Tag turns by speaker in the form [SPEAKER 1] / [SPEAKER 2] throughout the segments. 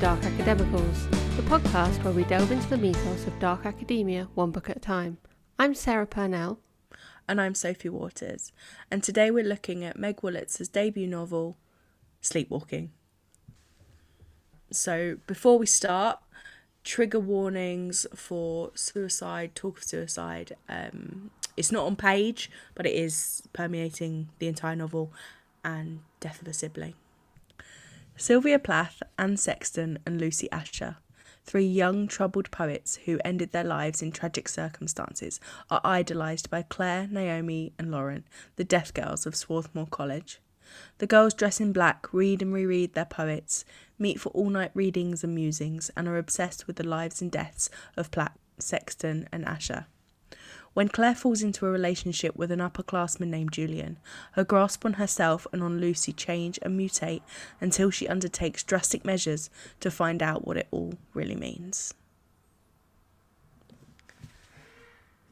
[SPEAKER 1] Dark Academicals, the podcast where we delve into the mythos of dark academia one book at a time. I'm Sarah Purnell.
[SPEAKER 2] And I'm Sophie Waters. And today we're looking at Meg Wolitzer's debut novel, Sleepwalking. So before we start, trigger warnings for suicide, talk of suicide. Um, it's not on page, but it is permeating the entire novel and death of a sibling. Sylvia Plath, Anne Sexton, and Lucy Ascher, three young, troubled poets who ended their lives in tragic circumstances, are idolised by Claire, Naomi, and Lauren, the death girls of Swarthmore College. The girls dress in black, read and reread their poets, meet for all night readings and musings, and are obsessed with the lives and deaths of Plath, Sexton, and Ascher. When Claire falls into a relationship with an upperclassman named Julian, her grasp on herself and on Lucy change and mutate until she undertakes drastic measures to find out what it all really means.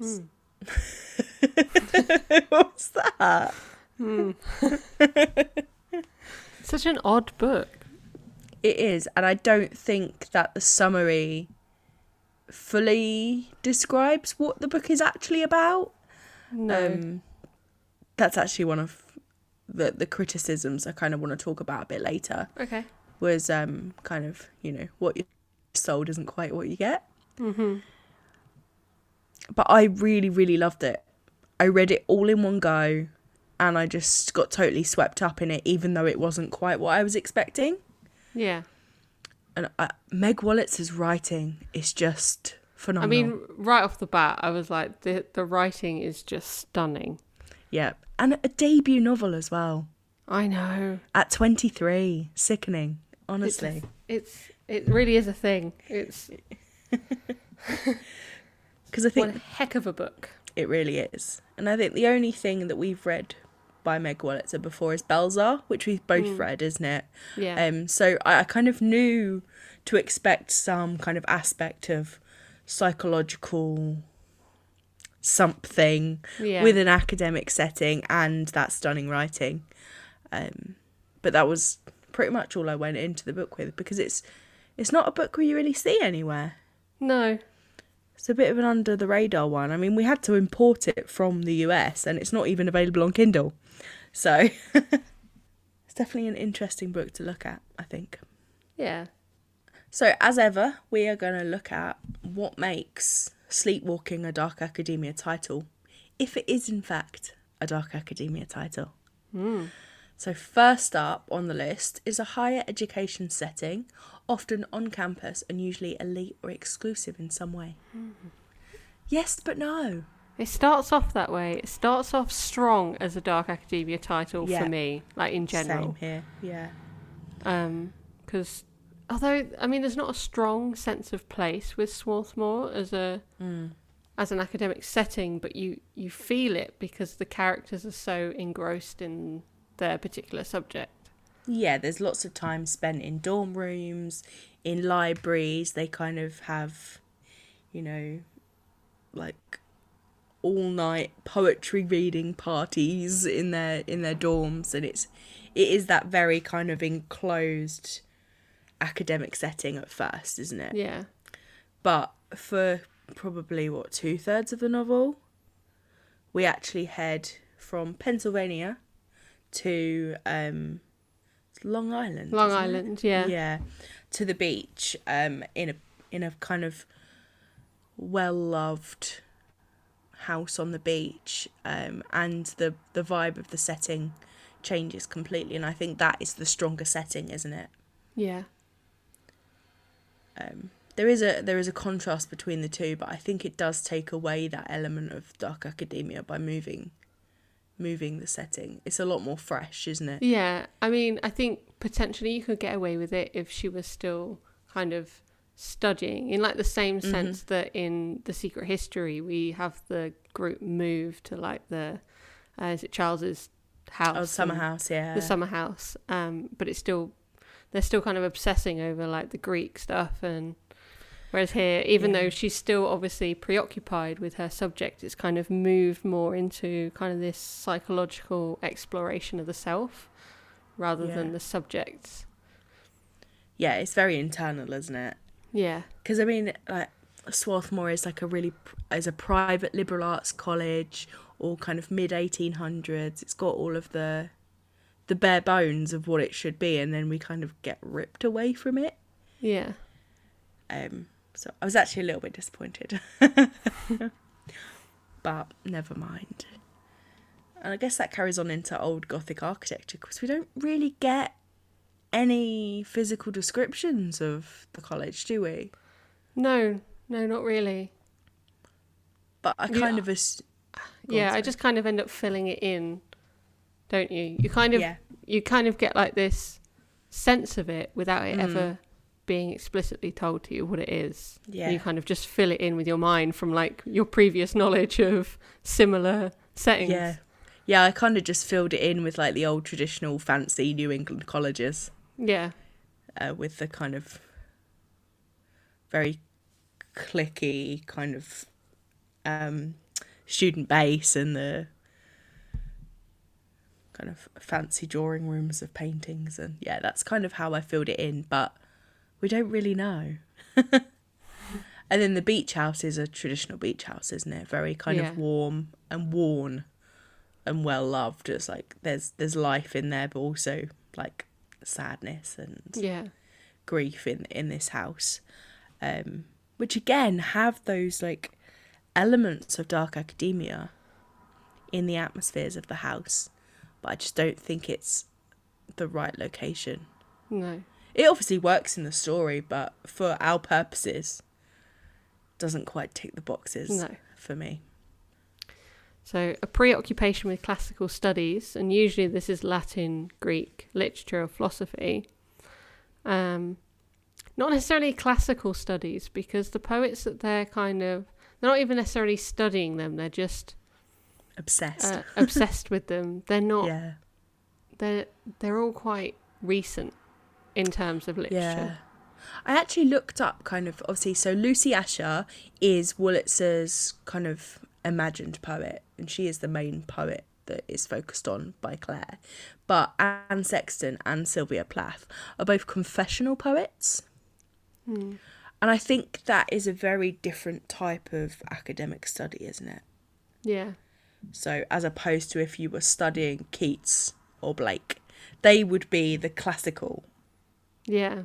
[SPEAKER 1] Hmm.
[SPEAKER 2] What's that?
[SPEAKER 1] Such an odd book.
[SPEAKER 2] It is, and I don't think that the summary fully describes what the book is actually about.
[SPEAKER 1] No.
[SPEAKER 2] Um, that's actually one of the the criticisms I kind of want to talk about a bit later.
[SPEAKER 1] okay.
[SPEAKER 2] Was um kind of you know what you're sold isn't quite what you get.
[SPEAKER 1] Mm-hmm.
[SPEAKER 2] But I really really loved it. I read it all in one go, and I just got totally swept up in it, even though it wasn't quite what I was expecting.
[SPEAKER 1] Yeah.
[SPEAKER 2] And I, Meg Wolitzer's writing is just phenomenal.
[SPEAKER 1] I mean, right off the bat, I was like, the the writing is just stunning.
[SPEAKER 2] yeah, and a debut novel as well.
[SPEAKER 1] I know.
[SPEAKER 2] At 23, sickening,
[SPEAKER 1] It's,
[SPEAKER 2] honestly.
[SPEAKER 1] it's it really is a thing. It's
[SPEAKER 2] Because I think
[SPEAKER 1] one heck of a book.
[SPEAKER 2] it really is. And I think the only thing that we've read by Meg Wolitzer before is Belzhar, which we've both
[SPEAKER 1] Mm.
[SPEAKER 2] read, isn't it?
[SPEAKER 1] Yeah.
[SPEAKER 2] Um, so I, I kind of knew to expect some kind of aspect of psychological something
[SPEAKER 1] yeah.
[SPEAKER 2] with an academic setting and that stunning writing. Um, but that was pretty much all I went into the book with because it's it's not a book we really see anywhere.
[SPEAKER 1] no.
[SPEAKER 2] It's a bit of an under the radar one. I mean, we had to import it from the US and it's not even available on Kindle. So it's definitely an interesting book to look at, I think.
[SPEAKER 1] Yeah.
[SPEAKER 2] So, as ever, we are going to look at what makes Sleepwalking a Dark Academia title, if it is in fact a Dark Academia title.
[SPEAKER 1] Mm.
[SPEAKER 2] So, first up on the list is a higher education setting, often on campus and usually elite or exclusive in some way. Yes, but no.
[SPEAKER 1] It starts off that way. It starts off strong as a Dark Academia title
[SPEAKER 2] Yeah.
[SPEAKER 1] for me, like in general.
[SPEAKER 2] Same here. Yeah.
[SPEAKER 1] Um, because although I mean, there's not a strong sense of place with Swarthmore as a
[SPEAKER 2] Mm.
[SPEAKER 1] as an academic setting, but you you feel it because the characters are so engrossed in their particular subject.
[SPEAKER 2] Yeah, there's lots of time spent in dorm rooms, in libraries. They kind of have, you know, like all night poetry reading parties in their in their dorms and it's it is that very kind of enclosed academic setting at first, isn't it?
[SPEAKER 1] Yeah,
[SPEAKER 2] But for probably what two thirds of the novel, we actually head from Pennsylvania to um, Long Island.
[SPEAKER 1] Long
[SPEAKER 2] isn't it?
[SPEAKER 1] Island. Yeah.
[SPEAKER 2] yeah, to the beach. Um, in a in a kind of well loved house on the beach. Um, and the the vibe of the setting changes completely, and I think that is the stronger setting, isn't it?
[SPEAKER 1] yeah.
[SPEAKER 2] um, there is a there is a contrast between the two, but I think it does take away that element of dark academia by moving moving the setting. It's a lot more fresh, isn't it?
[SPEAKER 1] Yeah, I mean, I think potentially you could get away with it if she was still kind of studying in like the same
[SPEAKER 2] Mm-hmm.
[SPEAKER 1] sense that in the secret history we have the group move to like the uh, is it Charles's house
[SPEAKER 2] Oh, summer house, yeah.
[SPEAKER 1] the summer house um but it's still they're still kind of obsessing over like the Greek stuff and whereas here even
[SPEAKER 2] Yeah.
[SPEAKER 1] though she's still obviously preoccupied with her subject it's kind of moved more into kind of this psychological exploration of the self rather
[SPEAKER 2] Yeah.
[SPEAKER 1] than the subjects
[SPEAKER 2] yeah, it's very internal, isn't it?
[SPEAKER 1] Yeah.
[SPEAKER 2] Because I mean, like Swarthmore is like a really is a private liberal arts college, all kind of mid eighteen hundreds. It's got all of the the bare bones of what it should be, and then we kind of get ripped away from it.
[SPEAKER 1] Yeah.
[SPEAKER 2] Um, so I was actually a little bit disappointed, but never mind. And I guess that carries on into old Gothic architecture because we don't really get any physical descriptions of the college, do we?
[SPEAKER 1] No, no, not really.
[SPEAKER 2] But I
[SPEAKER 1] Yeah.
[SPEAKER 2] kind of as Go on,
[SPEAKER 1] yeah, I just kind of end up filling it in, don't you? You kind of
[SPEAKER 2] yeah,
[SPEAKER 1] you kind of get like this sense of it without it
[SPEAKER 2] Mm.
[SPEAKER 1] ever being explicitly told to you what it is.
[SPEAKER 2] yeah,
[SPEAKER 1] You kind of just fill it in with your mind from like your previous knowledge of similar settings.
[SPEAKER 2] yeah, yeah. I kind of just filled it in with like the old traditional fancy New England colleges,
[SPEAKER 1] Yeah.
[SPEAKER 2] uh, with the kind of very clicky kind of um, student base and the kind of fancy drawing rooms of paintings and yeah that's kind of how i filled it in but we don't really know and then the beach house is a traditional beach house isn't it very kind
[SPEAKER 1] Yeah.
[SPEAKER 2] of warm and worn and well loved it's like there's there's life in there but also like sadness and
[SPEAKER 1] Yeah.
[SPEAKER 2] grief in in this house um which again have those like elements of dark academia in the atmospheres of the house but i just don't think it's the right location
[SPEAKER 1] No.
[SPEAKER 2] It obviously works in the story but for our purposes doesn't quite tick the boxes
[SPEAKER 1] No.
[SPEAKER 2] for me
[SPEAKER 1] So, a preoccupation with classical studies, and usually this is Latin, Greek, literature, or philosophy. Um, not necessarily classical studies, because the poets that they're kind of, they're not even necessarily studying them, they're just
[SPEAKER 2] obsessed
[SPEAKER 1] uh, obsessed with them. They're not,
[SPEAKER 2] yeah
[SPEAKER 1] they're, they're all quite recent in terms of literature. yeah.
[SPEAKER 2] I actually looked up kind of obviously so Lucy Ascher is Wolitzer's kind of imagined poet and she is the main poet that is focused on by Claire. But Anne Sexton and Sylvia Plath are both confessional poets.
[SPEAKER 1] Hmm.
[SPEAKER 2] And I think that is a very different type of academic study, isn't it?
[SPEAKER 1] Yeah.
[SPEAKER 2] So as opposed to if you were studying Keats or Blake, they would be the classical
[SPEAKER 1] Yeah.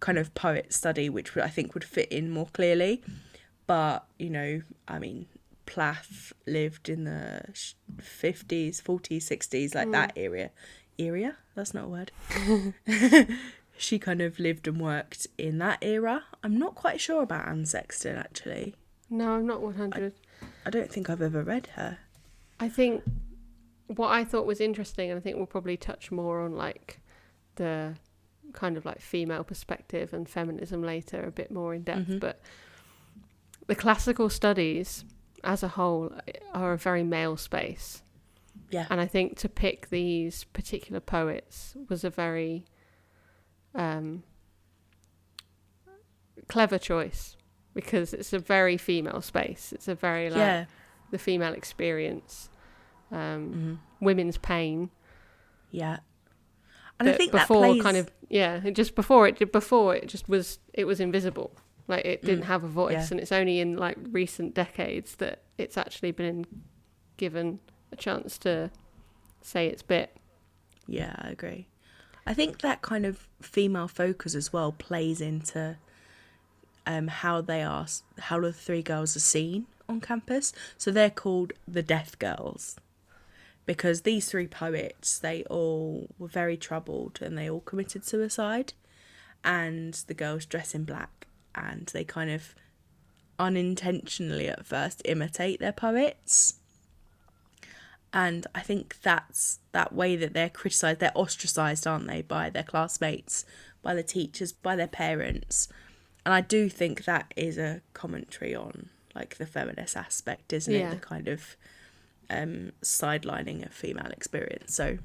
[SPEAKER 2] kind of poet study, which I think would fit in more clearly. But you know, I mean, Plath lived in the fifties, forties, sixties, like that mm. area. Area? That's not a word. she kind of lived and worked in that era. I'm not quite sure about Anne Sexton actually.
[SPEAKER 1] No, I'm not 100.
[SPEAKER 2] I don't think I've ever read her.
[SPEAKER 1] I think what I thought was interesting, and I think we'll probably touch more on like the kind of like female perspective and feminism later, a bit more in depth.
[SPEAKER 2] Mhm.
[SPEAKER 1] But the classical studies as a whole are a very male space.
[SPEAKER 2] Yeah.
[SPEAKER 1] And I think to pick these particular poets was a very um, clever choice because it's a very female space. It's a very like
[SPEAKER 2] yeah.
[SPEAKER 1] the female experience, um,
[SPEAKER 2] hmm
[SPEAKER 1] women's pain.
[SPEAKER 2] Yeah. And I think
[SPEAKER 1] before
[SPEAKER 2] that plays
[SPEAKER 1] kind of yeah, just before it before it just was it was invisible. Like it didn't
[SPEAKER 2] Mm,
[SPEAKER 1] have a voice,
[SPEAKER 2] yeah.
[SPEAKER 1] and it's only in like recent decades that it's actually been given a chance to say its bit.
[SPEAKER 2] Yeah, I agree. I think that kind of female focus as well plays into um, how they are, how the three girls are seen on campus. So they're called the Death Girls because these three poets, they all were very troubled and they all committed suicide. And the girls dress in black and they kind of unintentionally at first imitate their poets and I think that's that way that they're criticised. They're ostracised, aren't they, by their classmates, by the teachers, by their parents, and I do think that is a commentary on like the feminist aspect, isn't
[SPEAKER 1] Yeah.
[SPEAKER 2] it? The kind of um, sidelining a female experience. So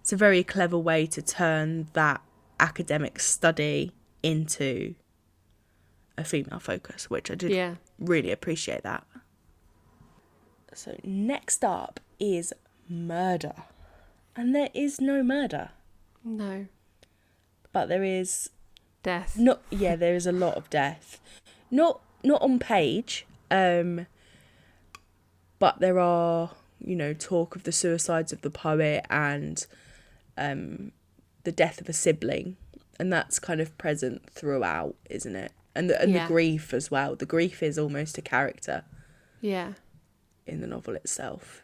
[SPEAKER 2] it's a very clever way to turn that academic study into a female focus, which I did
[SPEAKER 1] Yeah,
[SPEAKER 2] really appreciate that. So next up is murder. And there is no murder.
[SPEAKER 1] no,
[SPEAKER 2] but there is
[SPEAKER 1] Death.
[SPEAKER 2] not yeah there is a lot of death not not on page um but there are you know talk of the suicides of the poet and um the death of a sibling and that's kind of present throughout isn't it and the, and
[SPEAKER 1] Yeah.
[SPEAKER 2] the grief as well the grief is almost a character
[SPEAKER 1] Yeah.
[SPEAKER 2] in the novel itself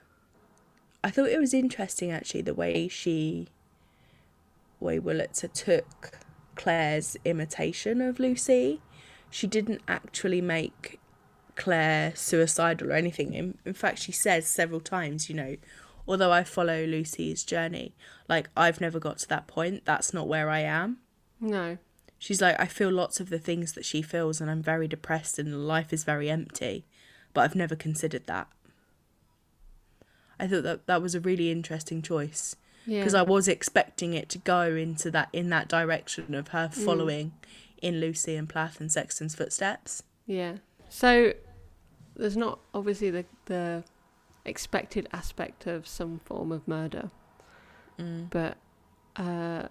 [SPEAKER 2] i thought it was interesting actually the way she way Wolitzer took Claire's imitation of Lucy. She didn't actually make Claire suicidal or anything. In, in fact, she says several times, you know, although I follow Lucy's journey, like I've never got to that point. That's not where I am.
[SPEAKER 1] No.
[SPEAKER 2] She's like, I feel lots of the things that she feels, and I'm very depressed, and life is very empty, but I've never considered that. I thought that that was a really interesting choice
[SPEAKER 1] Yeah.
[SPEAKER 2] because I was expecting it to go into that in that direction of her mm. following in Lucy and Plath and Sexton's footsteps.
[SPEAKER 1] Yeah. So there's not obviously the the expected aspect of some form of murder, but uh,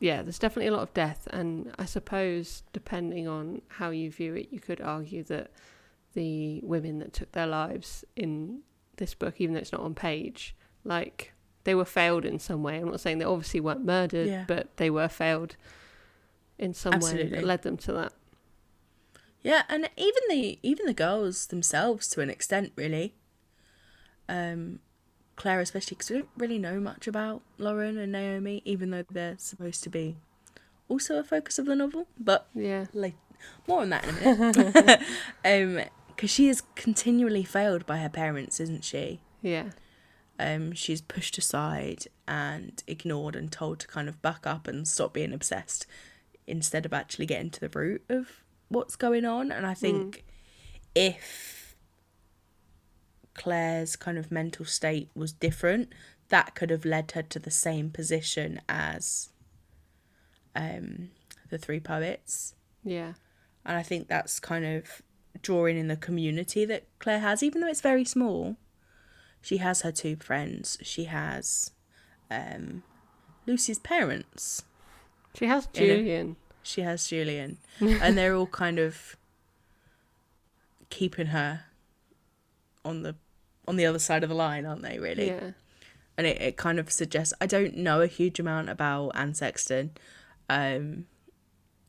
[SPEAKER 1] yeah, there's definitely a lot of death, and I suppose depending on how you view it, you could argue that the women that took their lives in this book, even though it's not on page, like they were failed in some way. I'm not saying they obviously weren't murdered,
[SPEAKER 2] Yeah.
[SPEAKER 1] but they were failed in some way that led them to that.
[SPEAKER 2] Yeah, and even the even the girls themselves to an extent, really. Um, Claire especially because we don't really know much about Lauren and Naomi, even though they're supposed to be also a focus of the novel. But
[SPEAKER 1] Yeah.
[SPEAKER 2] like more on that in a minute. um, because she is continually failed by her parents, isn't she?
[SPEAKER 1] Yeah.
[SPEAKER 2] um, she's pushed aside and ignored and told to kind of buck up and stop being obsessed instead of actually getting to the root of what's going on. And I think if Claire's kind of mental state was different, that could have led her to the same position as um, the three poets.
[SPEAKER 1] Yeah.
[SPEAKER 2] And I think that's kind of drawing in the community that Claire has, even though it's very small. She has her two friends. She has um, Lucy's parents.
[SPEAKER 1] She has Julian.
[SPEAKER 2] She has Julian. and they're all kind of keeping her on the on the other side of the line, aren't they, really?
[SPEAKER 1] Yeah.
[SPEAKER 2] and it, it kind of suggests I don't know a huge amount about Anne Sexton. Um,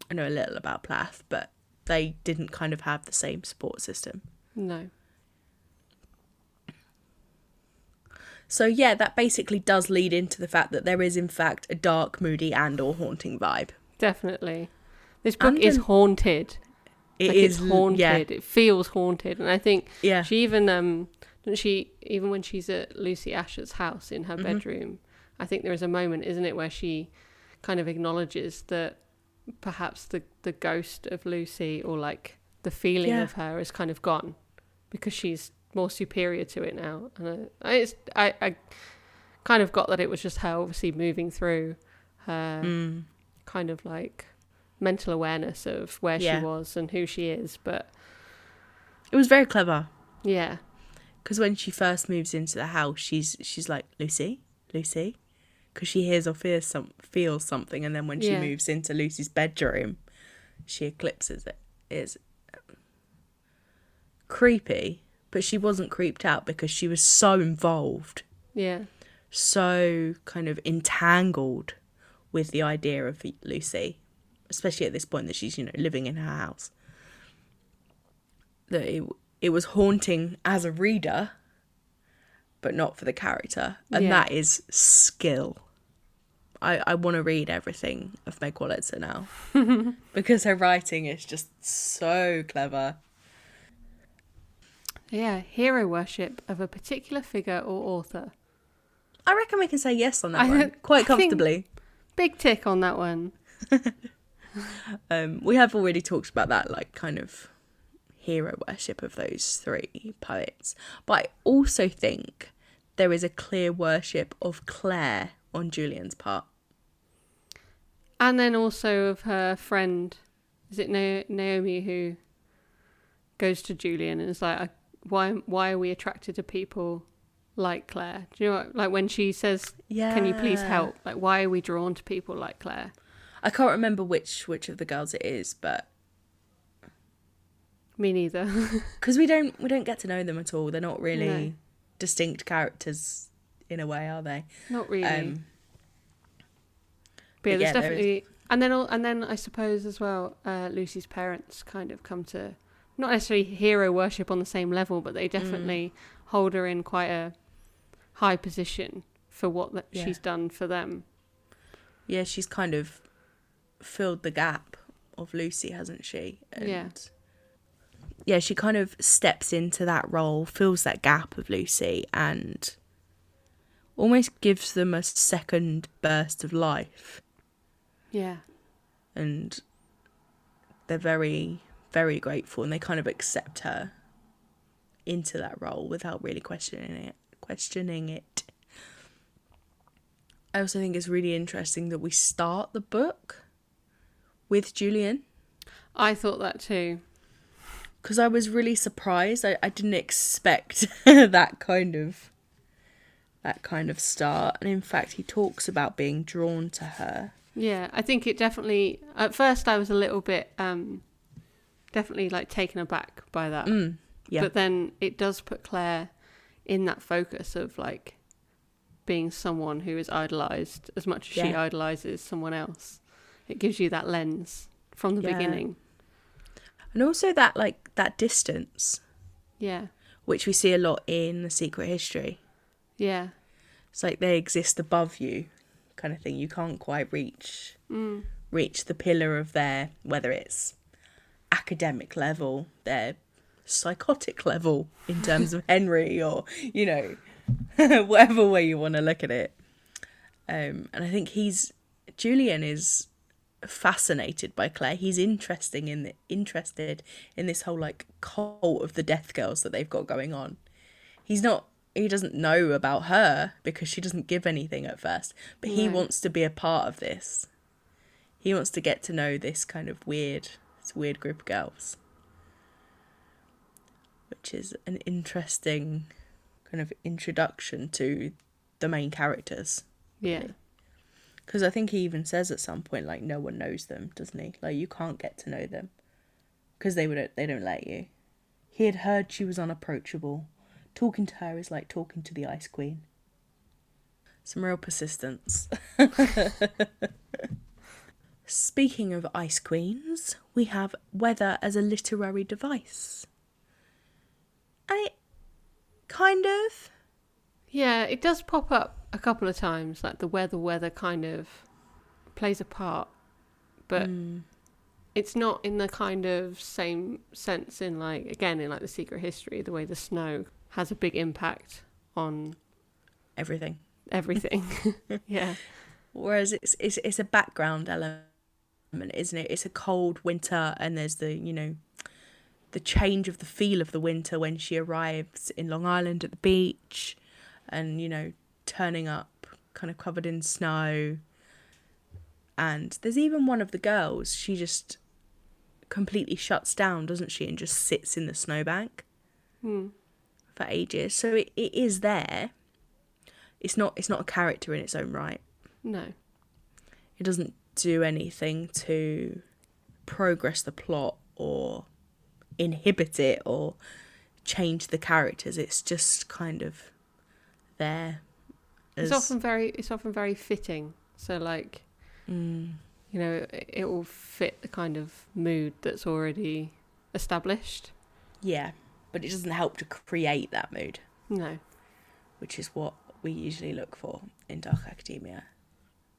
[SPEAKER 2] I know a little about Plath, but they didn't kind of have the same support system.
[SPEAKER 1] No.
[SPEAKER 2] So yeah, that basically does lead into the fact that there is in fact a dark, moody, and or haunting vibe.
[SPEAKER 1] Definitely. This book
[SPEAKER 2] And
[SPEAKER 1] is haunted.
[SPEAKER 2] It
[SPEAKER 1] like
[SPEAKER 2] is
[SPEAKER 1] it's haunted.
[SPEAKER 2] Yeah,
[SPEAKER 1] It feels haunted. And I think
[SPEAKER 2] yeah,
[SPEAKER 1] she even um she even when she's at Lucy Ascher's house in her
[SPEAKER 2] Mhm.
[SPEAKER 1] bedroom, I think there is a moment, isn't it, where she kind of acknowledges that perhaps the the ghost of Lucy or like the feeling
[SPEAKER 2] Yeah.
[SPEAKER 1] of her is kind of gone because she's more superior to it now. And I, I, it's, I, I kind of got that it was just her obviously moving through her
[SPEAKER 2] Mm.
[SPEAKER 1] Kind of like mental awareness of where
[SPEAKER 2] Yeah.
[SPEAKER 1] she was and who she is. But
[SPEAKER 2] it was very clever
[SPEAKER 1] yeah,
[SPEAKER 2] because when she first moves into the house, she's she's like Lucy, Lucy, because she hears or feels some feels something, and then when she
[SPEAKER 1] Yeah.
[SPEAKER 2] moves into Lucy's bedroom, she eclipses it. It's creepy, but she wasn't creeped out because she was so involved,
[SPEAKER 1] yeah,
[SPEAKER 2] so kind of entangled with the idea of Lucy, especially at this point that she's you know living in her house. That it it was haunting as a reader, but not for the character, and
[SPEAKER 1] Yeah.
[SPEAKER 2] that is skill. I, I want to read everything of Meg Wolitzer now because her writing is just so clever.
[SPEAKER 1] yeah. Hero worship of a particular figure or author.
[SPEAKER 2] I reckon we can say yes on that
[SPEAKER 1] I
[SPEAKER 2] one quite comfortably.
[SPEAKER 1] Big tick on that one.
[SPEAKER 2] Um, we have already talked about that, like kind of hero worship of those three poets. But I also think there is a clear worship of Claire on Julian's part.
[SPEAKER 1] And then also of her friend, is it Na- Naomi who goes to Julian and is like, "Why? Why are we attracted to people like Claire?" Do you know what? Like when she says,
[SPEAKER 2] Yeah.
[SPEAKER 1] "Can you please help?" Like, why are we drawn to people like Claire?
[SPEAKER 2] I can't remember which which of the girls it is, but
[SPEAKER 1] Me neither.
[SPEAKER 2] because we don't we don't get to know them at all. They're not really
[SPEAKER 1] No.
[SPEAKER 2] distinct characters in a way, are they?
[SPEAKER 1] Not really.
[SPEAKER 2] Um,
[SPEAKER 1] but yeah, there's
[SPEAKER 2] yeah, there
[SPEAKER 1] definitely, and then all, and then I suppose as well, uh, Lucy's parents kind of come to not necessarily hero worship on the same level, but
[SPEAKER 2] Mm.
[SPEAKER 1] they definitely hold her in quite a high position for what that
[SPEAKER 2] Yeah.
[SPEAKER 1] she's done for them.
[SPEAKER 2] yeah, she's kind of filled the gap of Lucy, hasn't she?
[SPEAKER 1] Yeah.
[SPEAKER 2] Yeah, she kind of steps into that role, fills that gap of Lucy, and almost gives them a second burst of life.
[SPEAKER 1] Yeah,
[SPEAKER 2] And they're very, very grateful, and they kind of accept her into that role without really questioning it. Questioning it. I also think it's really interesting that we start the book with Julian.
[SPEAKER 1] I thought that too.
[SPEAKER 2] because I was really surprised. I, I didn't expect that kind of that kind of start, and in fact, he talks about being drawn to her.
[SPEAKER 1] Yeah, I think it definitely. At first, I was a little bit, um, definitely like taken aback by that.
[SPEAKER 2] Mm, yeah,
[SPEAKER 1] But then it does put Claire in that focus of like being someone who is idolized as much as she idolizes someone else. It gives you that lens from the
[SPEAKER 2] Yeah.
[SPEAKER 1] beginning.
[SPEAKER 2] and also that like that distance,
[SPEAKER 1] Yeah,
[SPEAKER 2] which we see a lot in the Secret History.
[SPEAKER 1] yeah,
[SPEAKER 2] It's like they exist above you, kind of thing. You can't quite reach
[SPEAKER 1] mm.
[SPEAKER 2] reach the pillar of their whether it's academic level, their psychotic level in terms of Henry, or you know, whatever way you want to look at it. Um, and I think he's Julian is fascinated by Claire. He's interesting in the, interested in this whole like cult of the Death Girls that they've got going on. He's not. He doesn't know about her because she doesn't give anything at first, but he
[SPEAKER 1] No.
[SPEAKER 2] wants to be a part of this. He wants to get to know this kind of weird, this weird group of girls, which is an interesting kind of introduction to the main characters.
[SPEAKER 1] yeah,
[SPEAKER 2] Because I think he even says at some point, like, no one knows them, doesn't he? Like, you can't get to know them because they would they don't let you. He had heard she was unapproachable. Talking to her is like talking to the Ice Queen. Some real persistence. Speaking of Ice Queens, we have weather as a literary device. It kind of
[SPEAKER 1] yeah. It does pop up a couple of times. Like the weather, weather kind of plays a part, but
[SPEAKER 2] Mm.
[SPEAKER 1] it's not in the kind of same sense in like again in like the secret history the way the snow has a big impact on
[SPEAKER 2] everything.
[SPEAKER 1] everything yeah
[SPEAKER 2] Whereas it's it's it's a background element, isn't it? It's a cold winter, and there's the you know, the change of the feel of the winter when she arrives in Long Island at the beach, and you know, turning up kind of covered in snow. And there's even one of the girls. She just completely shuts down, doesn't she, and just sits in the snowbank
[SPEAKER 1] Hmm.
[SPEAKER 2] for ages. So it, it is there. It's not it's not a character in its own right
[SPEAKER 1] no
[SPEAKER 2] it doesn't do anything to progress the plot or inhibit it or change the characters it's just kind of there
[SPEAKER 1] it's often very it's often very fitting. So like
[SPEAKER 2] Mm,
[SPEAKER 1] you know it, it will fit the kind of mood that's already established.
[SPEAKER 2] Yeah but it doesn't help to create that mood.
[SPEAKER 1] No.
[SPEAKER 2] Which is what we usually look for in dark academia.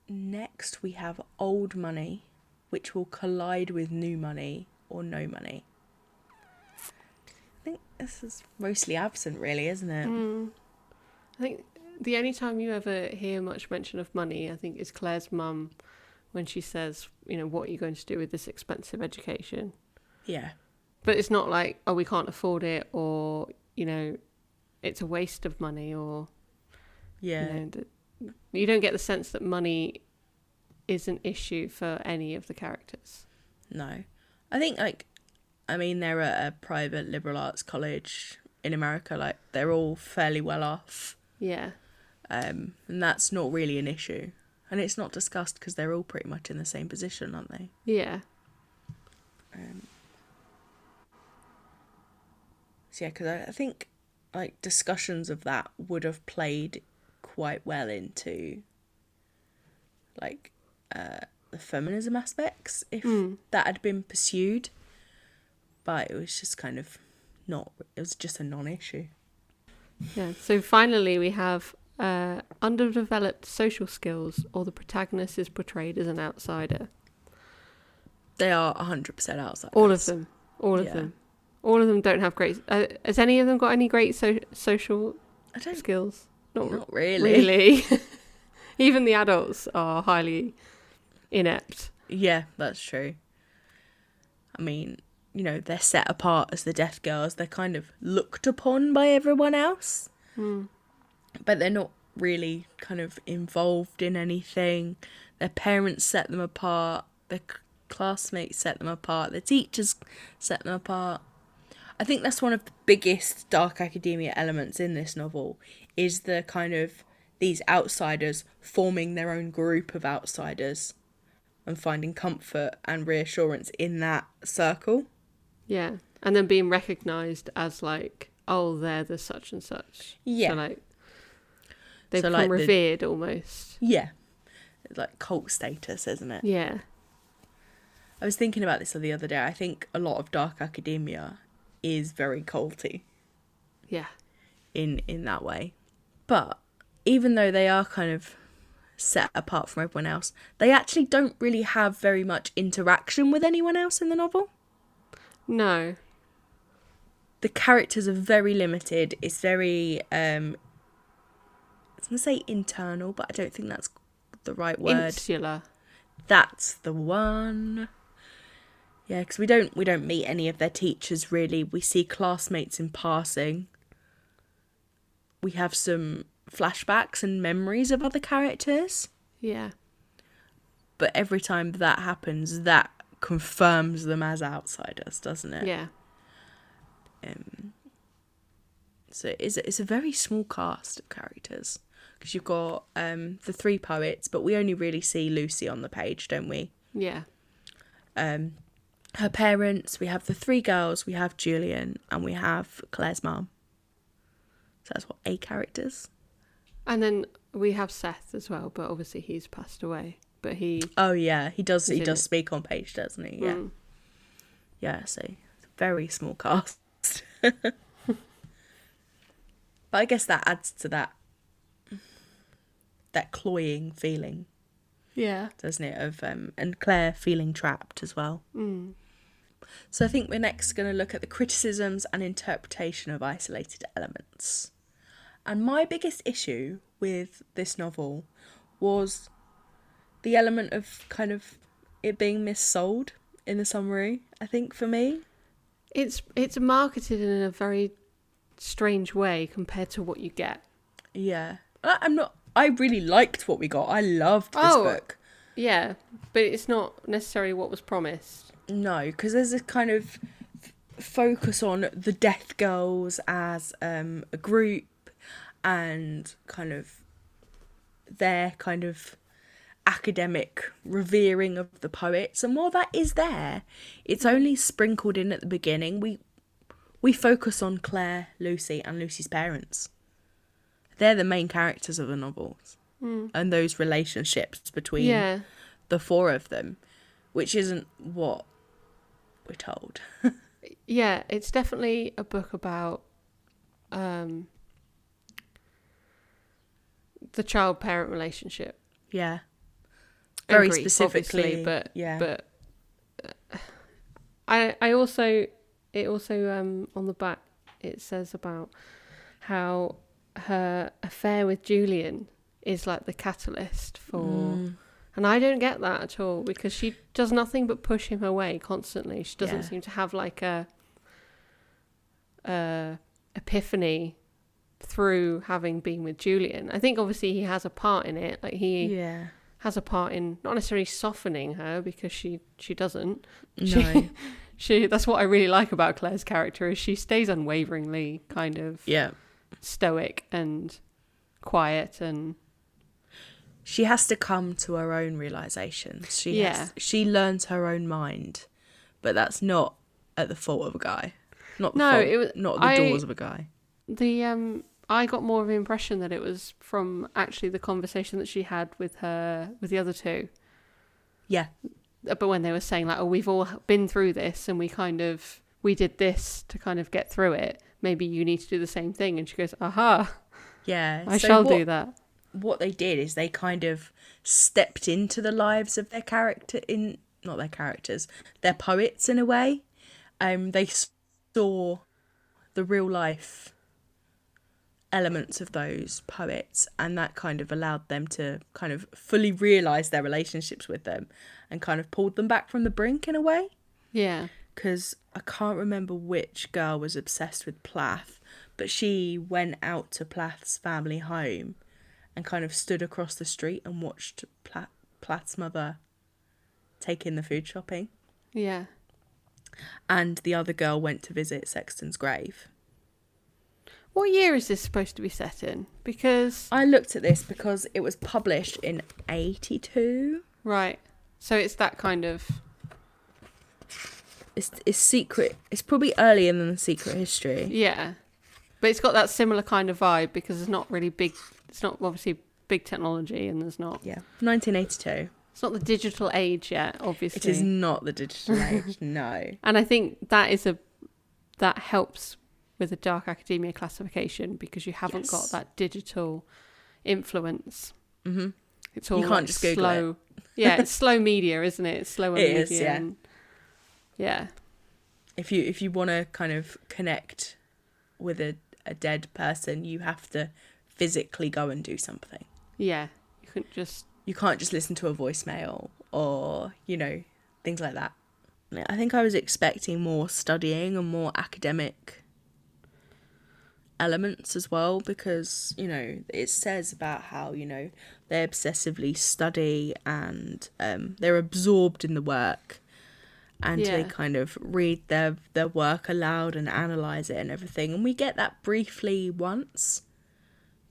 [SPEAKER 2] Next we have old money which will collide with new money or no money think this is mostly absent really isn't it?
[SPEAKER 1] Mm. i think the only time you ever hear much mention of money i think is claire's mum when she says you know what are you going to do with this expensive education?
[SPEAKER 2] Yeah.
[SPEAKER 1] But it's not like oh we can't afford it or you know it's a waste of money or
[SPEAKER 2] yeah.
[SPEAKER 1] you know you don't get the sense that money is an issue for any of the characters.
[SPEAKER 2] No. I think like I mean they're at a private liberal arts college in America, like they're all fairly well off.
[SPEAKER 1] yeah
[SPEAKER 2] Um and that's not really an issue. and it's not discussed because they're all pretty much in the same position, aren't they?
[SPEAKER 1] Yeah.
[SPEAKER 2] Um, so yeah, because I, I think like discussions of that would have played quite well into like uh, the feminism aspects if
[SPEAKER 1] Mm.
[SPEAKER 2] that had been pursued, but it was just kind of not. It was just a non-issue.
[SPEAKER 1] Yeah. So finally, we have uh, underdeveloped social skills, or the protagonist is portrayed as an outsider.
[SPEAKER 2] They are hundred percent outside.
[SPEAKER 1] All of them. All of
[SPEAKER 2] Yeah.
[SPEAKER 1] them. All of them don't have great. Uh, has any of them got any great so- social skills? Not,
[SPEAKER 2] Not really.
[SPEAKER 1] really. Even the adults are highly inept.
[SPEAKER 2] Yeah, that's true. I mean, you know, they're set apart as the death Girls. They're kind of looked upon by everyone else,
[SPEAKER 1] Mm.
[SPEAKER 2] but they're not really kind of involved in anything. Their parents set them apart. Their c- classmates set them apart. Their teachers set them apart. I think that's one of the biggest dark academia elements in this novel is the kind of these outsiders forming their own group of outsiders and finding comfort and reassurance in that circle.
[SPEAKER 1] Yeah. And then being recognised as like, oh, they're the such and such.
[SPEAKER 2] Yeah.
[SPEAKER 1] So like, they
[SPEAKER 2] So,
[SPEAKER 1] become
[SPEAKER 2] like, the-
[SPEAKER 1] revered almost.
[SPEAKER 2] Yeah. Like cult status, isn't it?
[SPEAKER 1] Yeah.
[SPEAKER 2] I was thinking about this the other day. I think a lot of dark academia is very culty
[SPEAKER 1] Yeah.
[SPEAKER 2] in in that way. But even though they are kind of set apart from everyone else, they actually don't really have very much interaction with anyone else in the novel.
[SPEAKER 1] No.
[SPEAKER 2] the characters are very limited. It's very um I was gonna say internal, but I don't think that's the right word.
[SPEAKER 1] Insular.
[SPEAKER 2] that's the one. Yeah, because we don't we don't meet any of their teachers really. We see classmates in passing. We have some flashbacks and memories of other characters,
[SPEAKER 1] Yeah.
[SPEAKER 2] but every time that happens, that confirms them as outsiders, doesn't it?
[SPEAKER 1] Yeah.
[SPEAKER 2] Um, so it's it's a very small cast of characters because you've got um the three poets, but we only really see Lucy on the page, don't we?
[SPEAKER 1] Yeah.
[SPEAKER 2] Um, her parents, we have the three girls, we have Julian, and we have Claire's mum. So that's what eight characters.
[SPEAKER 1] And then we have Seth as well, but obviously he's passed away. But he.
[SPEAKER 2] Oh yeah, he does. He does
[SPEAKER 1] it.
[SPEAKER 2] speak on page, doesn't he? Yeah,
[SPEAKER 1] Mm.
[SPEAKER 2] yeah. So very small cast. but I guess that adds to that that cloying feeling,
[SPEAKER 1] Yeah.
[SPEAKER 2] doesn't it? Of um, and Claire feeling trapped as well.
[SPEAKER 1] Mm.
[SPEAKER 2] So I think we're next going to look at the criticisms and interpretation of isolated elements. And my biggest issue with this novel was the element of kind of it being missold in the summary, I think for me.
[SPEAKER 1] It's it's marketed in a very strange way compared to what you get.
[SPEAKER 2] Yeah. I- I'm not I really liked what we got. I loved this
[SPEAKER 1] Oh.
[SPEAKER 2] book.
[SPEAKER 1] Yeah, but it's not necessarily what was promised.
[SPEAKER 2] No, because there's a kind of f- focus on the Death Girls as um, a group and kind of their kind of academic revering of the poets. And while that is there, it's only sprinkled in at the beginning. We we focus on Claire, Lucy, and Lucy's parents. They're the main characters of the novels. And those relationships between
[SPEAKER 1] Yeah,
[SPEAKER 2] the four of them, which isn't what we're told.
[SPEAKER 1] yeah, it's definitely a book about um, the child-parent relationship.
[SPEAKER 2] yeah. Very specifically,
[SPEAKER 1] but
[SPEAKER 2] yeah.
[SPEAKER 1] but uh, I I also it also um on the back it says about how her affair with Julian is like the catalyst for
[SPEAKER 2] Mm,
[SPEAKER 1] and I don't get that at all because she does nothing but push him away constantly. She doesn't
[SPEAKER 2] Yeah.
[SPEAKER 1] seem to have like a uh epiphany through having been with Julian. I think obviously he has a part in it. Like he
[SPEAKER 2] yeah.
[SPEAKER 1] Has a part in not necessarily softening her because she she doesn't.
[SPEAKER 2] No.
[SPEAKER 1] She, she that's what I really like about Claire's character is she stays unwaveringly kind of
[SPEAKER 2] yeah.
[SPEAKER 1] stoic and quiet and
[SPEAKER 2] she has to come to her own realizations. She
[SPEAKER 1] Yeah.
[SPEAKER 2] has, she learns her own mind, but that's not at the fault of a guy. Not
[SPEAKER 1] No,
[SPEAKER 2] fault,
[SPEAKER 1] it was-
[SPEAKER 2] not the
[SPEAKER 1] I-
[SPEAKER 2] doors of a guy.
[SPEAKER 1] The um I got more of an impression that it was from actually the conversation that she had with her with the other two.
[SPEAKER 2] Yeah,
[SPEAKER 1] Uh, But when they were saying like, "Oh, we've all been through this, and we kind of we did this to kind of get through it. Maybe you need to do the same thing." And she goes, "Aha,
[SPEAKER 2] yeah.
[SPEAKER 1] I
[SPEAKER 2] So
[SPEAKER 1] shall
[SPEAKER 2] what,
[SPEAKER 1] do that."
[SPEAKER 2] What they did is they kind of stepped into the lives of their character in not their characters, their poets in a way. Um, they saw the real life elements of those poets and that kind of allowed them to kind of fully realize their relationships with them and kind of pulled them back from the brink in a way
[SPEAKER 1] Yeah,
[SPEAKER 2] because I can't remember which girl was obsessed with Plath, but she went out to Plath's family home and kind of stood across the street and watched Plath, Plath's mother take in the food shopping.
[SPEAKER 1] yeah.
[SPEAKER 2] And the other girl went to visit Sexton's grave.
[SPEAKER 1] What year is this supposed to be set in? Because
[SPEAKER 2] I looked at this because it was published in 82.
[SPEAKER 1] right, so it's that kind of
[SPEAKER 2] It's, it's secret. It's probably earlier than the secret history.
[SPEAKER 1] yeah, but it's got that similar kind of vibe because it's not really big. It's not obviously big technology, and there's not.
[SPEAKER 2] Yeah, 1982.
[SPEAKER 1] It's not the digital age yet, obviously.
[SPEAKER 2] It is not the digital age, no.
[SPEAKER 1] And I think that is a that helps with a dark academia classification because you haven't got that digital influence.
[SPEAKER 2] hmm
[SPEAKER 1] It's all
[SPEAKER 2] You can't
[SPEAKER 1] like
[SPEAKER 2] just Google it.
[SPEAKER 1] slow. yeah, it's slow media, isn't it? It's slower
[SPEAKER 2] It
[SPEAKER 1] media.
[SPEAKER 2] is, yeah.
[SPEAKER 1] and- yeah.
[SPEAKER 2] if you if you want to kind of connect with a, a dead person you have to physically go and do something
[SPEAKER 1] Yeah. You couldn't just
[SPEAKER 2] you can't just listen to a voicemail or you know things like that i think i was expecting more studying and more academic elements as well because you know it says about how you know they obsessively study and um, they're absorbed in the work and they kind of read their their work aloud and analyze it and everything. And we get that briefly once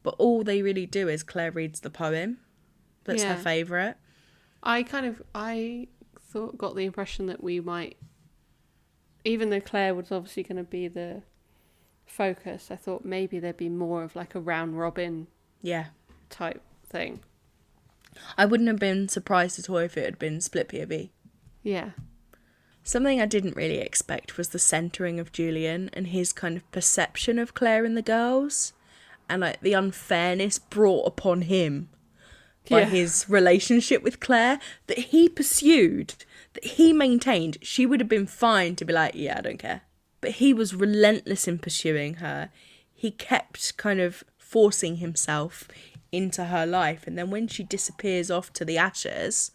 [SPEAKER 2] but all they really do is claire reads the poem that's
[SPEAKER 1] Yeah.
[SPEAKER 2] her favorite
[SPEAKER 1] I kind of I thought got the impression that we might even though Claire was obviously going to be the focus, I thought maybe there'd be more of like a round robin
[SPEAKER 2] yeah
[SPEAKER 1] type thing.
[SPEAKER 2] i wouldn't have been surprised at all if it had been split pov
[SPEAKER 1] Yeah.
[SPEAKER 2] Something I didn't really expect was the centering of Julian and his kind of perception of Claire and the girls, and like the unfairness brought upon him by
[SPEAKER 1] Yeah.
[SPEAKER 2] his relationship with Claire that he pursued, that he maintained. She would have been fine to be like, yeah, I don't care. But he was relentless in pursuing her. He kept kind of forcing himself into her life, and then when she disappears off to the Aschers,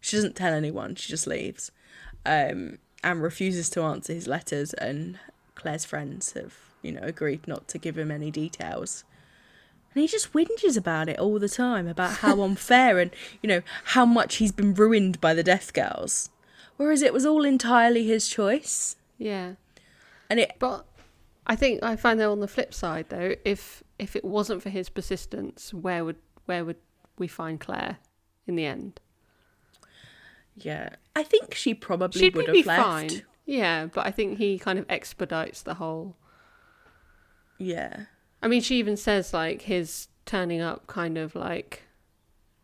[SPEAKER 2] she doesn't tell anyone, she just leaves um, and refuses to answer his letters. And Claire's friends have, you know, agreed not to give him any details. And he just whinges about it all the time about how unfair and, you know, how much he's been ruined by the Death Girls. Whereas it was all entirely his choice.
[SPEAKER 1] Yeah.
[SPEAKER 2] And it,
[SPEAKER 1] But I think I find that on the flip side though, if if it wasn't for his persistence, where would where would we find Claire in the end?
[SPEAKER 2] yeah, I think she probably
[SPEAKER 1] She'd
[SPEAKER 2] would
[SPEAKER 1] be
[SPEAKER 2] have left.
[SPEAKER 1] fine. Yeah, but I think he kind of expedites the whole
[SPEAKER 2] Yeah.
[SPEAKER 1] I mean, she even says like his turning up kind of like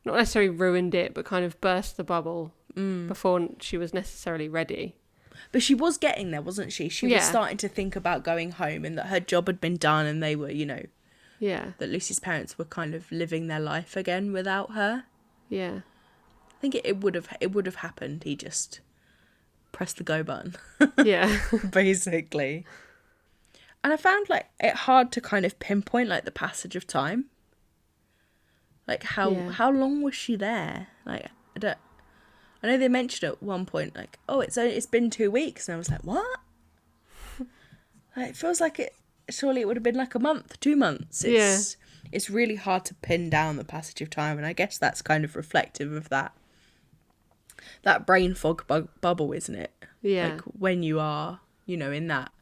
[SPEAKER 1] not necessarily ruined it, but kind of burst the bubble
[SPEAKER 2] Mm.
[SPEAKER 1] before she was necessarily ready.
[SPEAKER 2] But she was getting there, wasn't she? She
[SPEAKER 1] Yeah.
[SPEAKER 2] was starting to think about going home and that her job had been done and they were, you know,
[SPEAKER 1] Yeah,
[SPEAKER 2] that Lucy's parents were kind of living their life again without her.
[SPEAKER 1] yeah,
[SPEAKER 2] I think it, it would have it would have happened. He just pressed the go button,
[SPEAKER 1] yeah,
[SPEAKER 2] basically. And I found like it hard to kind of pinpoint like the passage of time. Like how
[SPEAKER 1] Yeah.
[SPEAKER 2] how long was she there? Like I don't. I know they mentioned at one point like, oh, it's only, it's been two weeks, and I was like, what? like, it feels like it. Surely it would have been like a month, two months. It's, It's really hard to pin down the passage of time, and I guess that's kind of reflective of that. That brain fog bu- bubble, isn't it?
[SPEAKER 1] yeah,
[SPEAKER 2] Like when you are, you know, in that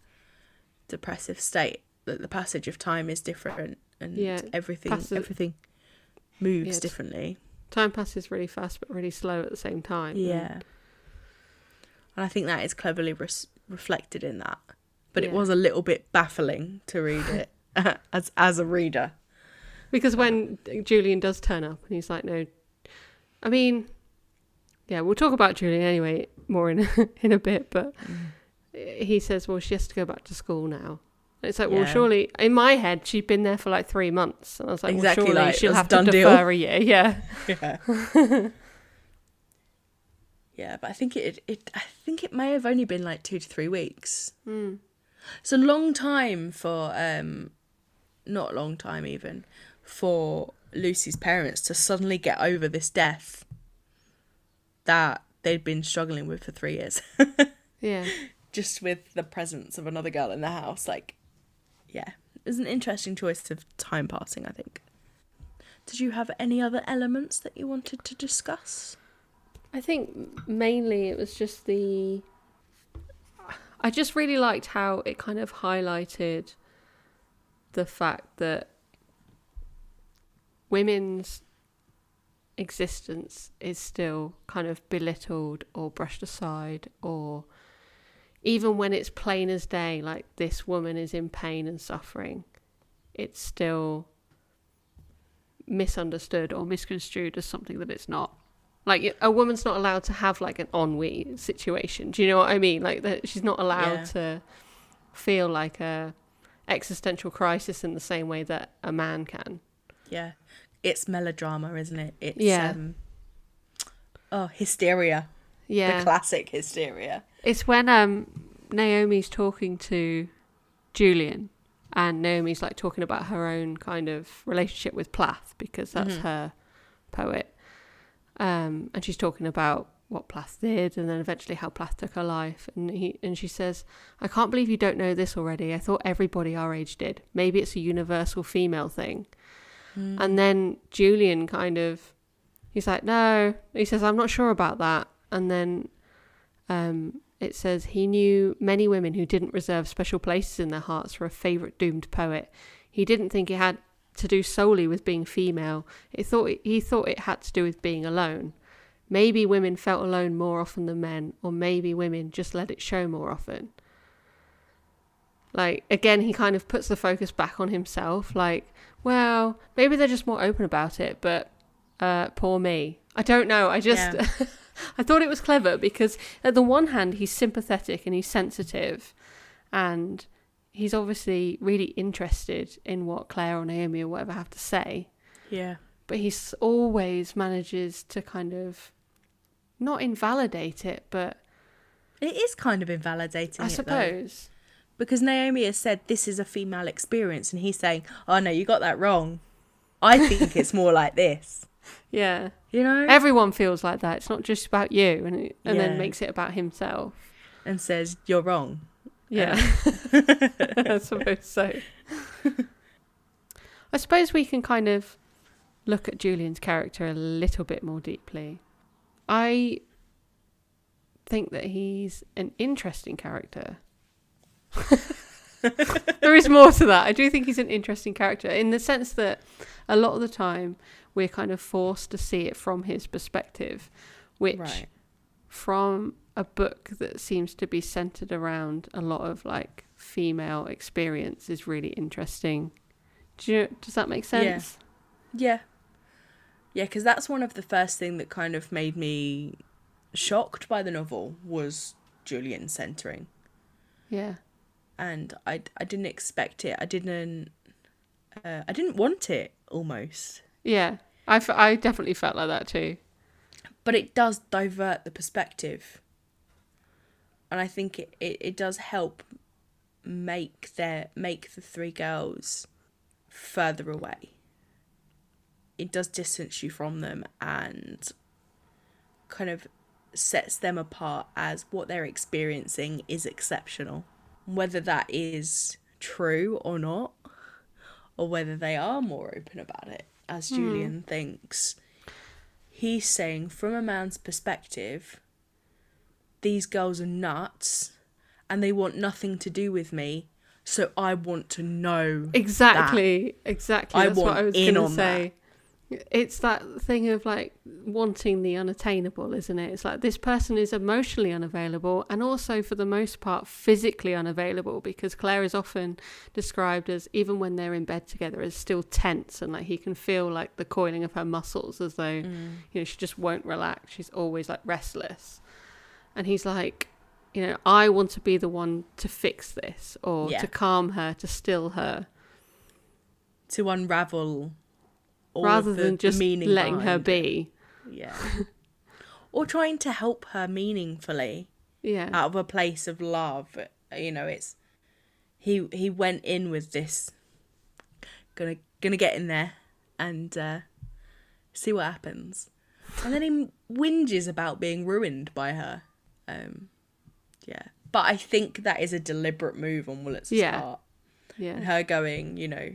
[SPEAKER 2] depressive state, that the passage of time is different, and
[SPEAKER 1] Yeah,
[SPEAKER 2] everything everything moves
[SPEAKER 1] Yeah,
[SPEAKER 2] differently.
[SPEAKER 1] Time passes really fast, but really slow at the same time.
[SPEAKER 2] Yeah. And I think that is cleverly res- reflected in that. But it was a little bit baffling to read it as as a reader.
[SPEAKER 1] Because when Julian does turn up and he's like, no, I mean, yeah, we'll talk about Julian anyway more in in a bit, but mm. he says, well, she has to go back to school now. It's like, well,
[SPEAKER 2] Yeah.
[SPEAKER 1] surely, in my head, she'd been there for like three months. And I was like,
[SPEAKER 2] Exactly,
[SPEAKER 1] well, surely
[SPEAKER 2] like,
[SPEAKER 1] she'll have
[SPEAKER 2] done
[SPEAKER 1] to
[SPEAKER 2] deal.
[SPEAKER 1] defer a year. Yeah.
[SPEAKER 2] Yeah. yeah, but I think it it I think it may have only been like 2 to 3 weeks.
[SPEAKER 1] Mm.
[SPEAKER 2] It's a long time for um not a long time even for Lucy's parents to suddenly get over this death that they'd been struggling with for 3 years.
[SPEAKER 1] Yeah.
[SPEAKER 2] Just with the presence of another girl in the house like yeah, it was an interesting choice of time passing, I think. Did you have any other elements that you wanted to discuss?
[SPEAKER 1] I think mainly it was just the. I just really liked how it kind of highlighted the fact that women's existence is still kind of belittled or brushed aside, or even when it's plain as day, like this woman is in pain and suffering, it's still misunderstood or misconstrued as something that it's not. Like a woman's not allowed to have like an ennui situation. Do you know what I mean? Like that she's not allowed
[SPEAKER 2] Yeah.
[SPEAKER 1] to feel like a existential crisis in the same way that a man can.
[SPEAKER 2] Yeah. It's melodrama, isn't it? It's
[SPEAKER 1] Yeah.
[SPEAKER 2] um Oh, hysteria.
[SPEAKER 1] Yeah.
[SPEAKER 2] The classic hysteria.
[SPEAKER 1] It's when um Naomi's talking to Julian and Naomi's like talking about her own kind of relationship with Plath because that's
[SPEAKER 2] Mhm.
[SPEAKER 1] her poet. Um and she's talking about what Plath did and then eventually how Plath took her life and he and she says, I can't believe you don't know this already. I thought everybody our age did. Maybe it's a universal female thing. And then Julian kind of he's like, No. He says, I'm not sure about that. And then um, it says he knew many women who didn't reserve special places in their hearts for a favourite doomed poet. He didn't think it had to do solely with being female. It thought he thought it had to do with being alone. Maybe women felt alone more often than men, or maybe women just let it show more often. Like again, he kind of puts the focus back on himself. Like, well, maybe they're just more open about it, but uh, poor me. I don't know. I just
[SPEAKER 2] Yeah.
[SPEAKER 1] I thought it was clever because at the one hand he's sympathetic and he's sensitive and he's obviously really interested in what Claire or Naomi or whatever have to say,
[SPEAKER 2] Yeah.
[SPEAKER 1] but he always manages to kind of not invalidate it, but
[SPEAKER 2] It is kind of invalidating.
[SPEAKER 1] I
[SPEAKER 2] it, though.
[SPEAKER 1] suppose
[SPEAKER 2] Because Naomi has said this is a female experience and he's saying, Oh no, you got that wrong. I think it's more like this.
[SPEAKER 1] yeah.
[SPEAKER 2] You know?
[SPEAKER 1] Everyone feels like that. It's not just about you and and
[SPEAKER 2] Yeah.
[SPEAKER 1] then makes it about himself.
[SPEAKER 2] and says, You're wrong.
[SPEAKER 1] Yeah, I suppose so. I suppose we can kind of look at Julian's character a little bit more deeply. I think that he's an interesting character. there is more to that. I do think he's an interesting character in the sense that a lot of the time we're kind of forced to see it from his perspective, which
[SPEAKER 2] Right.
[SPEAKER 1] from a book that seems to be centered around a lot of like female experience is really interesting. Do you, does that make sense?
[SPEAKER 2] Yeah. Yeah, because that's one of the first thing that kind of made me shocked by the novel was Julian centering.
[SPEAKER 1] Yeah.
[SPEAKER 2] and I I didn't expect it. I didn't uh, I didn't want it almost.
[SPEAKER 1] Yeah. I, f- I definitely felt like that too.
[SPEAKER 2] But it does divert the perspective. And I think it, it, it does help make their make the three girls further away. It does distance you from them and kind of sets them apart as what they're experiencing is exceptional. Whether that is true or not, or whether they are more open about it, as hmm. Julian thinks. He's saying, from a man's perspective, these girls are nuts and they want nothing to do with me, so I want to know.
[SPEAKER 1] Exactly. Exactly.
[SPEAKER 2] I
[SPEAKER 1] That's what
[SPEAKER 2] want
[SPEAKER 1] I was
[SPEAKER 2] in
[SPEAKER 1] going to
[SPEAKER 2] on
[SPEAKER 1] say. It's that thing of like wanting the unattainable, isn't it? It's like this person is emotionally unavailable and also, for the most part, physically unavailable because Claire is often described as, even when they're in bed together, as still tense and like he can feel like the coiling of her muscles as though,
[SPEAKER 2] Mm.
[SPEAKER 1] you know, she just won't relax. She's always like restless. And he's like, you know, I want to be the one to fix this or
[SPEAKER 2] Yeah.
[SPEAKER 1] to calm her, to still her,
[SPEAKER 2] To unravel
[SPEAKER 1] rather
[SPEAKER 2] the,
[SPEAKER 1] than just
[SPEAKER 2] meaning
[SPEAKER 1] letting her be.
[SPEAKER 2] Yeah. or trying to help her meaningfully
[SPEAKER 1] Yeah.
[SPEAKER 2] out of a place of love. You know, it's he he went in with this gonna gonna get in there and uh, see what happens. And then he whinges about being ruined by her. Um yeah. But I think that is a deliberate move on Wolitzer's
[SPEAKER 1] Yeah.
[SPEAKER 2] part.
[SPEAKER 1] yeah.
[SPEAKER 2] And her going, you know,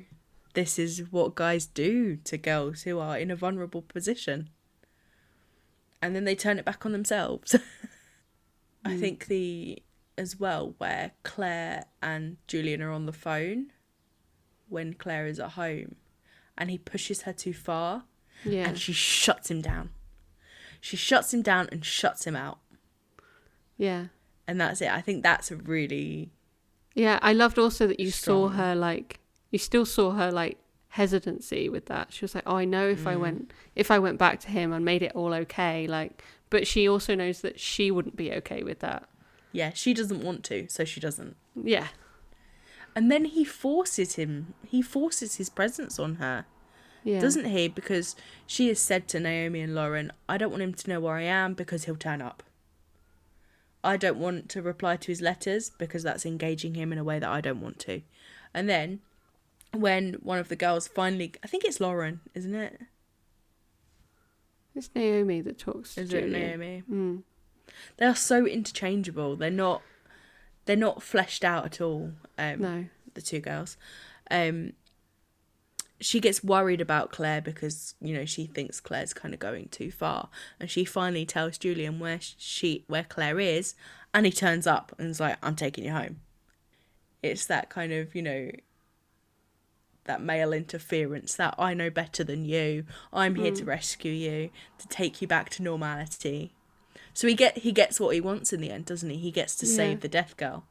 [SPEAKER 2] this is what guys do to girls who are in a vulnerable position. And then they turn it back on themselves. I hmm. think the as well where Claire and Julian are on the phone when Claire is at home and he pushes her too far
[SPEAKER 1] Yeah.
[SPEAKER 2] and she shuts him down. She shuts him down and shuts him out.
[SPEAKER 1] yeah.
[SPEAKER 2] And that's it. I think that's a really
[SPEAKER 1] Yeah, I loved also that you saw her like you still saw her like hesitancy with that. She was like, "Oh, I know if I
[SPEAKER 2] Mm.
[SPEAKER 1] went if I went back to him and made it all okay." Like, but she also knows that she wouldn't be okay with that.
[SPEAKER 2] yeah, she doesn't want to, so she doesn't.
[SPEAKER 1] Yeah,
[SPEAKER 2] And then he forces him, he forces his presence on her,
[SPEAKER 1] yeah,
[SPEAKER 2] doesn't he? Because she has said to Naomi and Lauren, I don't want him to know where I am because he'll turn up. I don't want to reply to his letters because that's engaging him in a way that I don't want to. And then when one of the girls finally, I think it's Lauren, isn't it?
[SPEAKER 1] It's Naomi that talks to
[SPEAKER 2] Is it. Naomi?
[SPEAKER 1] Mm.
[SPEAKER 2] They are so interchangeable. They're not, they're not fleshed out at all. Um,
[SPEAKER 1] No,
[SPEAKER 2] the two girls. Um, she gets worried about Claire because you know she thinks Claire's kind of going too far, and she finally tells Julian where she where Claire is, and he turns up and is like, "I'm taking you home." It's that kind of you know that male interference that I know better than you. I'm here to hmm. rescue you, to take you back to normality. So he get he gets what he wants in the end, doesn't he? He gets to
[SPEAKER 1] Yeah.
[SPEAKER 2] save the death girl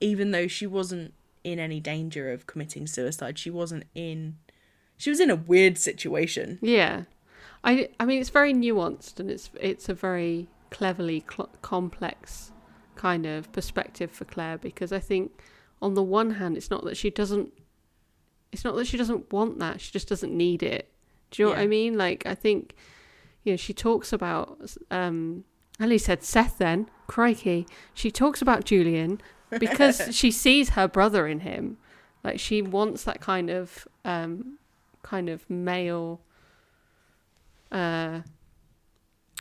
[SPEAKER 2] even though she wasn't in any danger of committing suicide she wasn't in she was in a weird situation
[SPEAKER 1] yeah. I I mean, it's very nuanced and it's it's a very cleverly cl- complex kind of perspective for Claire because I think on the one hand, it's not that she doesn't it's not that she doesn't want that she just doesn't need it. Do you know what i mean? Like i think you know she talks about um ellie said seth then crikey she talks about julian because she sees her brother in him. Like she wants that kind of um kind of male uh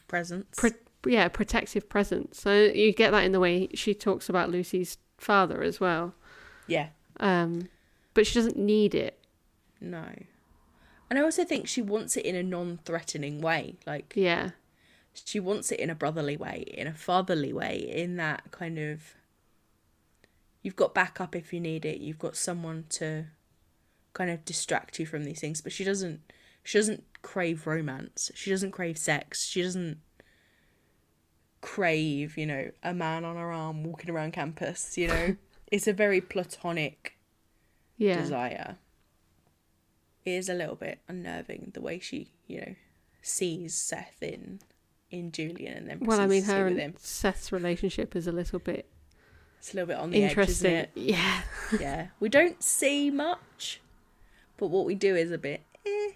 [SPEAKER 2] presence.
[SPEAKER 1] Pro- yeah protective presence. So you get that in the way she talks about lucy's father as well.
[SPEAKER 2] Yeah.
[SPEAKER 1] Um but she doesn't need it.
[SPEAKER 2] No. And i also think she wants it in a non-threatening way like
[SPEAKER 1] yeah.
[SPEAKER 2] she wants it in a brotherly way in a fatherly way in that kind of you've got backup if you need it you've got someone to kind of distract you from these things but she doesn't she doesn't crave romance she doesn't crave sex she doesn't crave you know a man on her arm walking around campus you know? It's a very platonic
[SPEAKER 1] yeah.
[SPEAKER 2] desire it is a little bit unnerving the way she you know sees seth in in julian and then
[SPEAKER 1] well i mean her
[SPEAKER 2] with
[SPEAKER 1] and
[SPEAKER 2] him.
[SPEAKER 1] Seth's relationship is a little bit
[SPEAKER 2] it's a little bit on the
[SPEAKER 1] interesting
[SPEAKER 2] edge isn't
[SPEAKER 1] yeah
[SPEAKER 2] it? Yeah. We don't see much but what we do is a bit eh.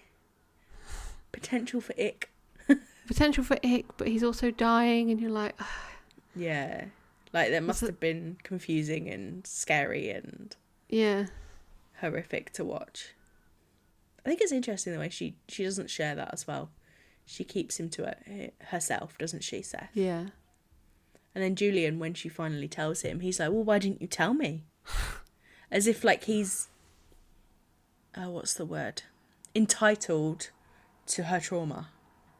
[SPEAKER 2] potential for ick.
[SPEAKER 1] Potential for ick but he's also dying and you're like
[SPEAKER 2] yeah. Like that must have been confusing and scary and
[SPEAKER 1] yeah
[SPEAKER 2] horrific to watch i think it's interesting the way she she doesn't share that as well she keeps him to her, herself doesn't she seth
[SPEAKER 1] yeah
[SPEAKER 2] And then Julian, when she finally tells him, he's like, "Well, why didn't you tell me?" As if like he's, oh, what's the word? Entitled to her trauma,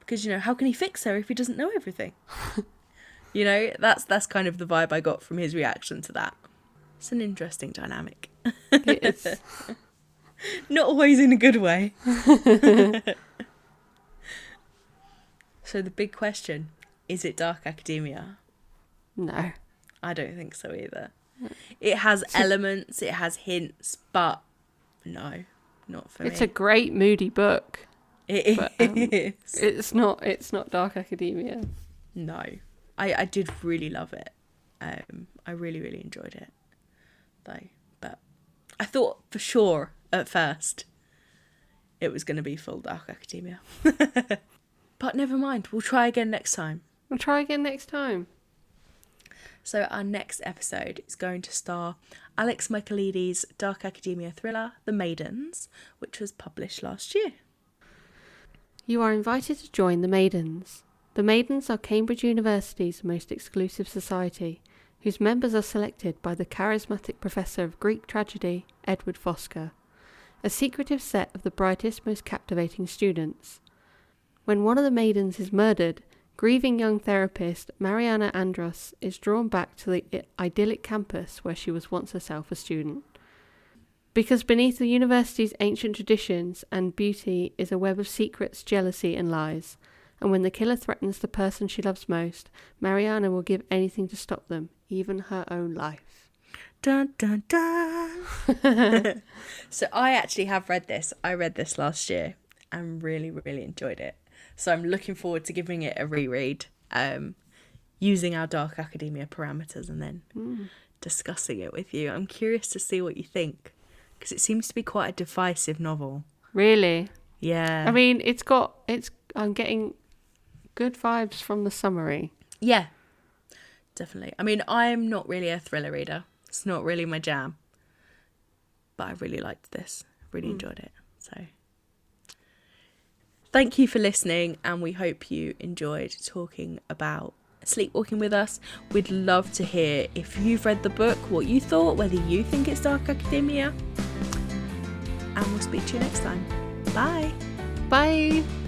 [SPEAKER 2] because you know how can he fix her if he doesn't know everything? you know, that's that's kind of the vibe I got from his reaction to that. It's an interesting dynamic,
[SPEAKER 1] it's
[SPEAKER 2] not always in a good way. So the big question is it Dark Academia?
[SPEAKER 1] No.
[SPEAKER 2] I don't think so either. It has elements, it has hints, but no, not for
[SPEAKER 1] It's
[SPEAKER 2] me.
[SPEAKER 1] a great moody book.
[SPEAKER 2] It
[SPEAKER 1] but, um,
[SPEAKER 2] is.
[SPEAKER 1] It's not it's not Dark Academia.
[SPEAKER 2] No, I I did really love it. Um, I really really enjoyed it, though. I thought for sure at first it was going to be full Dark Academia. but never mind. We'll try again next time.
[SPEAKER 1] We'll try again next time.
[SPEAKER 2] So our next episode is going to star Alex Michaelides' Dark Academia thriller, The Maidens, which was published last year.
[SPEAKER 1] You are invited to join the Maidens. The Maidens are Cambridge University's most exclusive society, whose members are selected by the charismatic professor of Greek tragedy, Edward Fosca, a secretive set of the brightest, most captivating students. When one of the Maidens is murdered, grieving young therapist Mariana Andros is drawn back to the idyllic campus where she was once herself a student. Because beneath the university's ancient traditions and beauty is a web of secrets, jealousy, and lies. And when the killer threatens the person she loves most, Mariana will give anything to stop them, even her own life.
[SPEAKER 2] Dun dun dun. so I actually have read this. I read this last year and really, really enjoyed it. So I'm looking forward to giving it a reread, um, using our Dark Academia parameters and then discussing it with you. I'm curious to see what you think because it seems to be quite a divisive novel.
[SPEAKER 1] Really?
[SPEAKER 2] Yeah.
[SPEAKER 1] I mean, it's got, it's, I'm getting good vibes from the summary.
[SPEAKER 2] yeah, definitely. I mean, I'm not really a thriller reader. It's not really my jam. But I really liked this. Really hmm. enjoyed it. So thank you for listening and we hope you enjoyed talking about sleepwalking with us. We'd love to hear if you've read the book, what you thought, whether you think it's Dark Academia. And we'll speak to you next time. Bye.
[SPEAKER 1] Bye!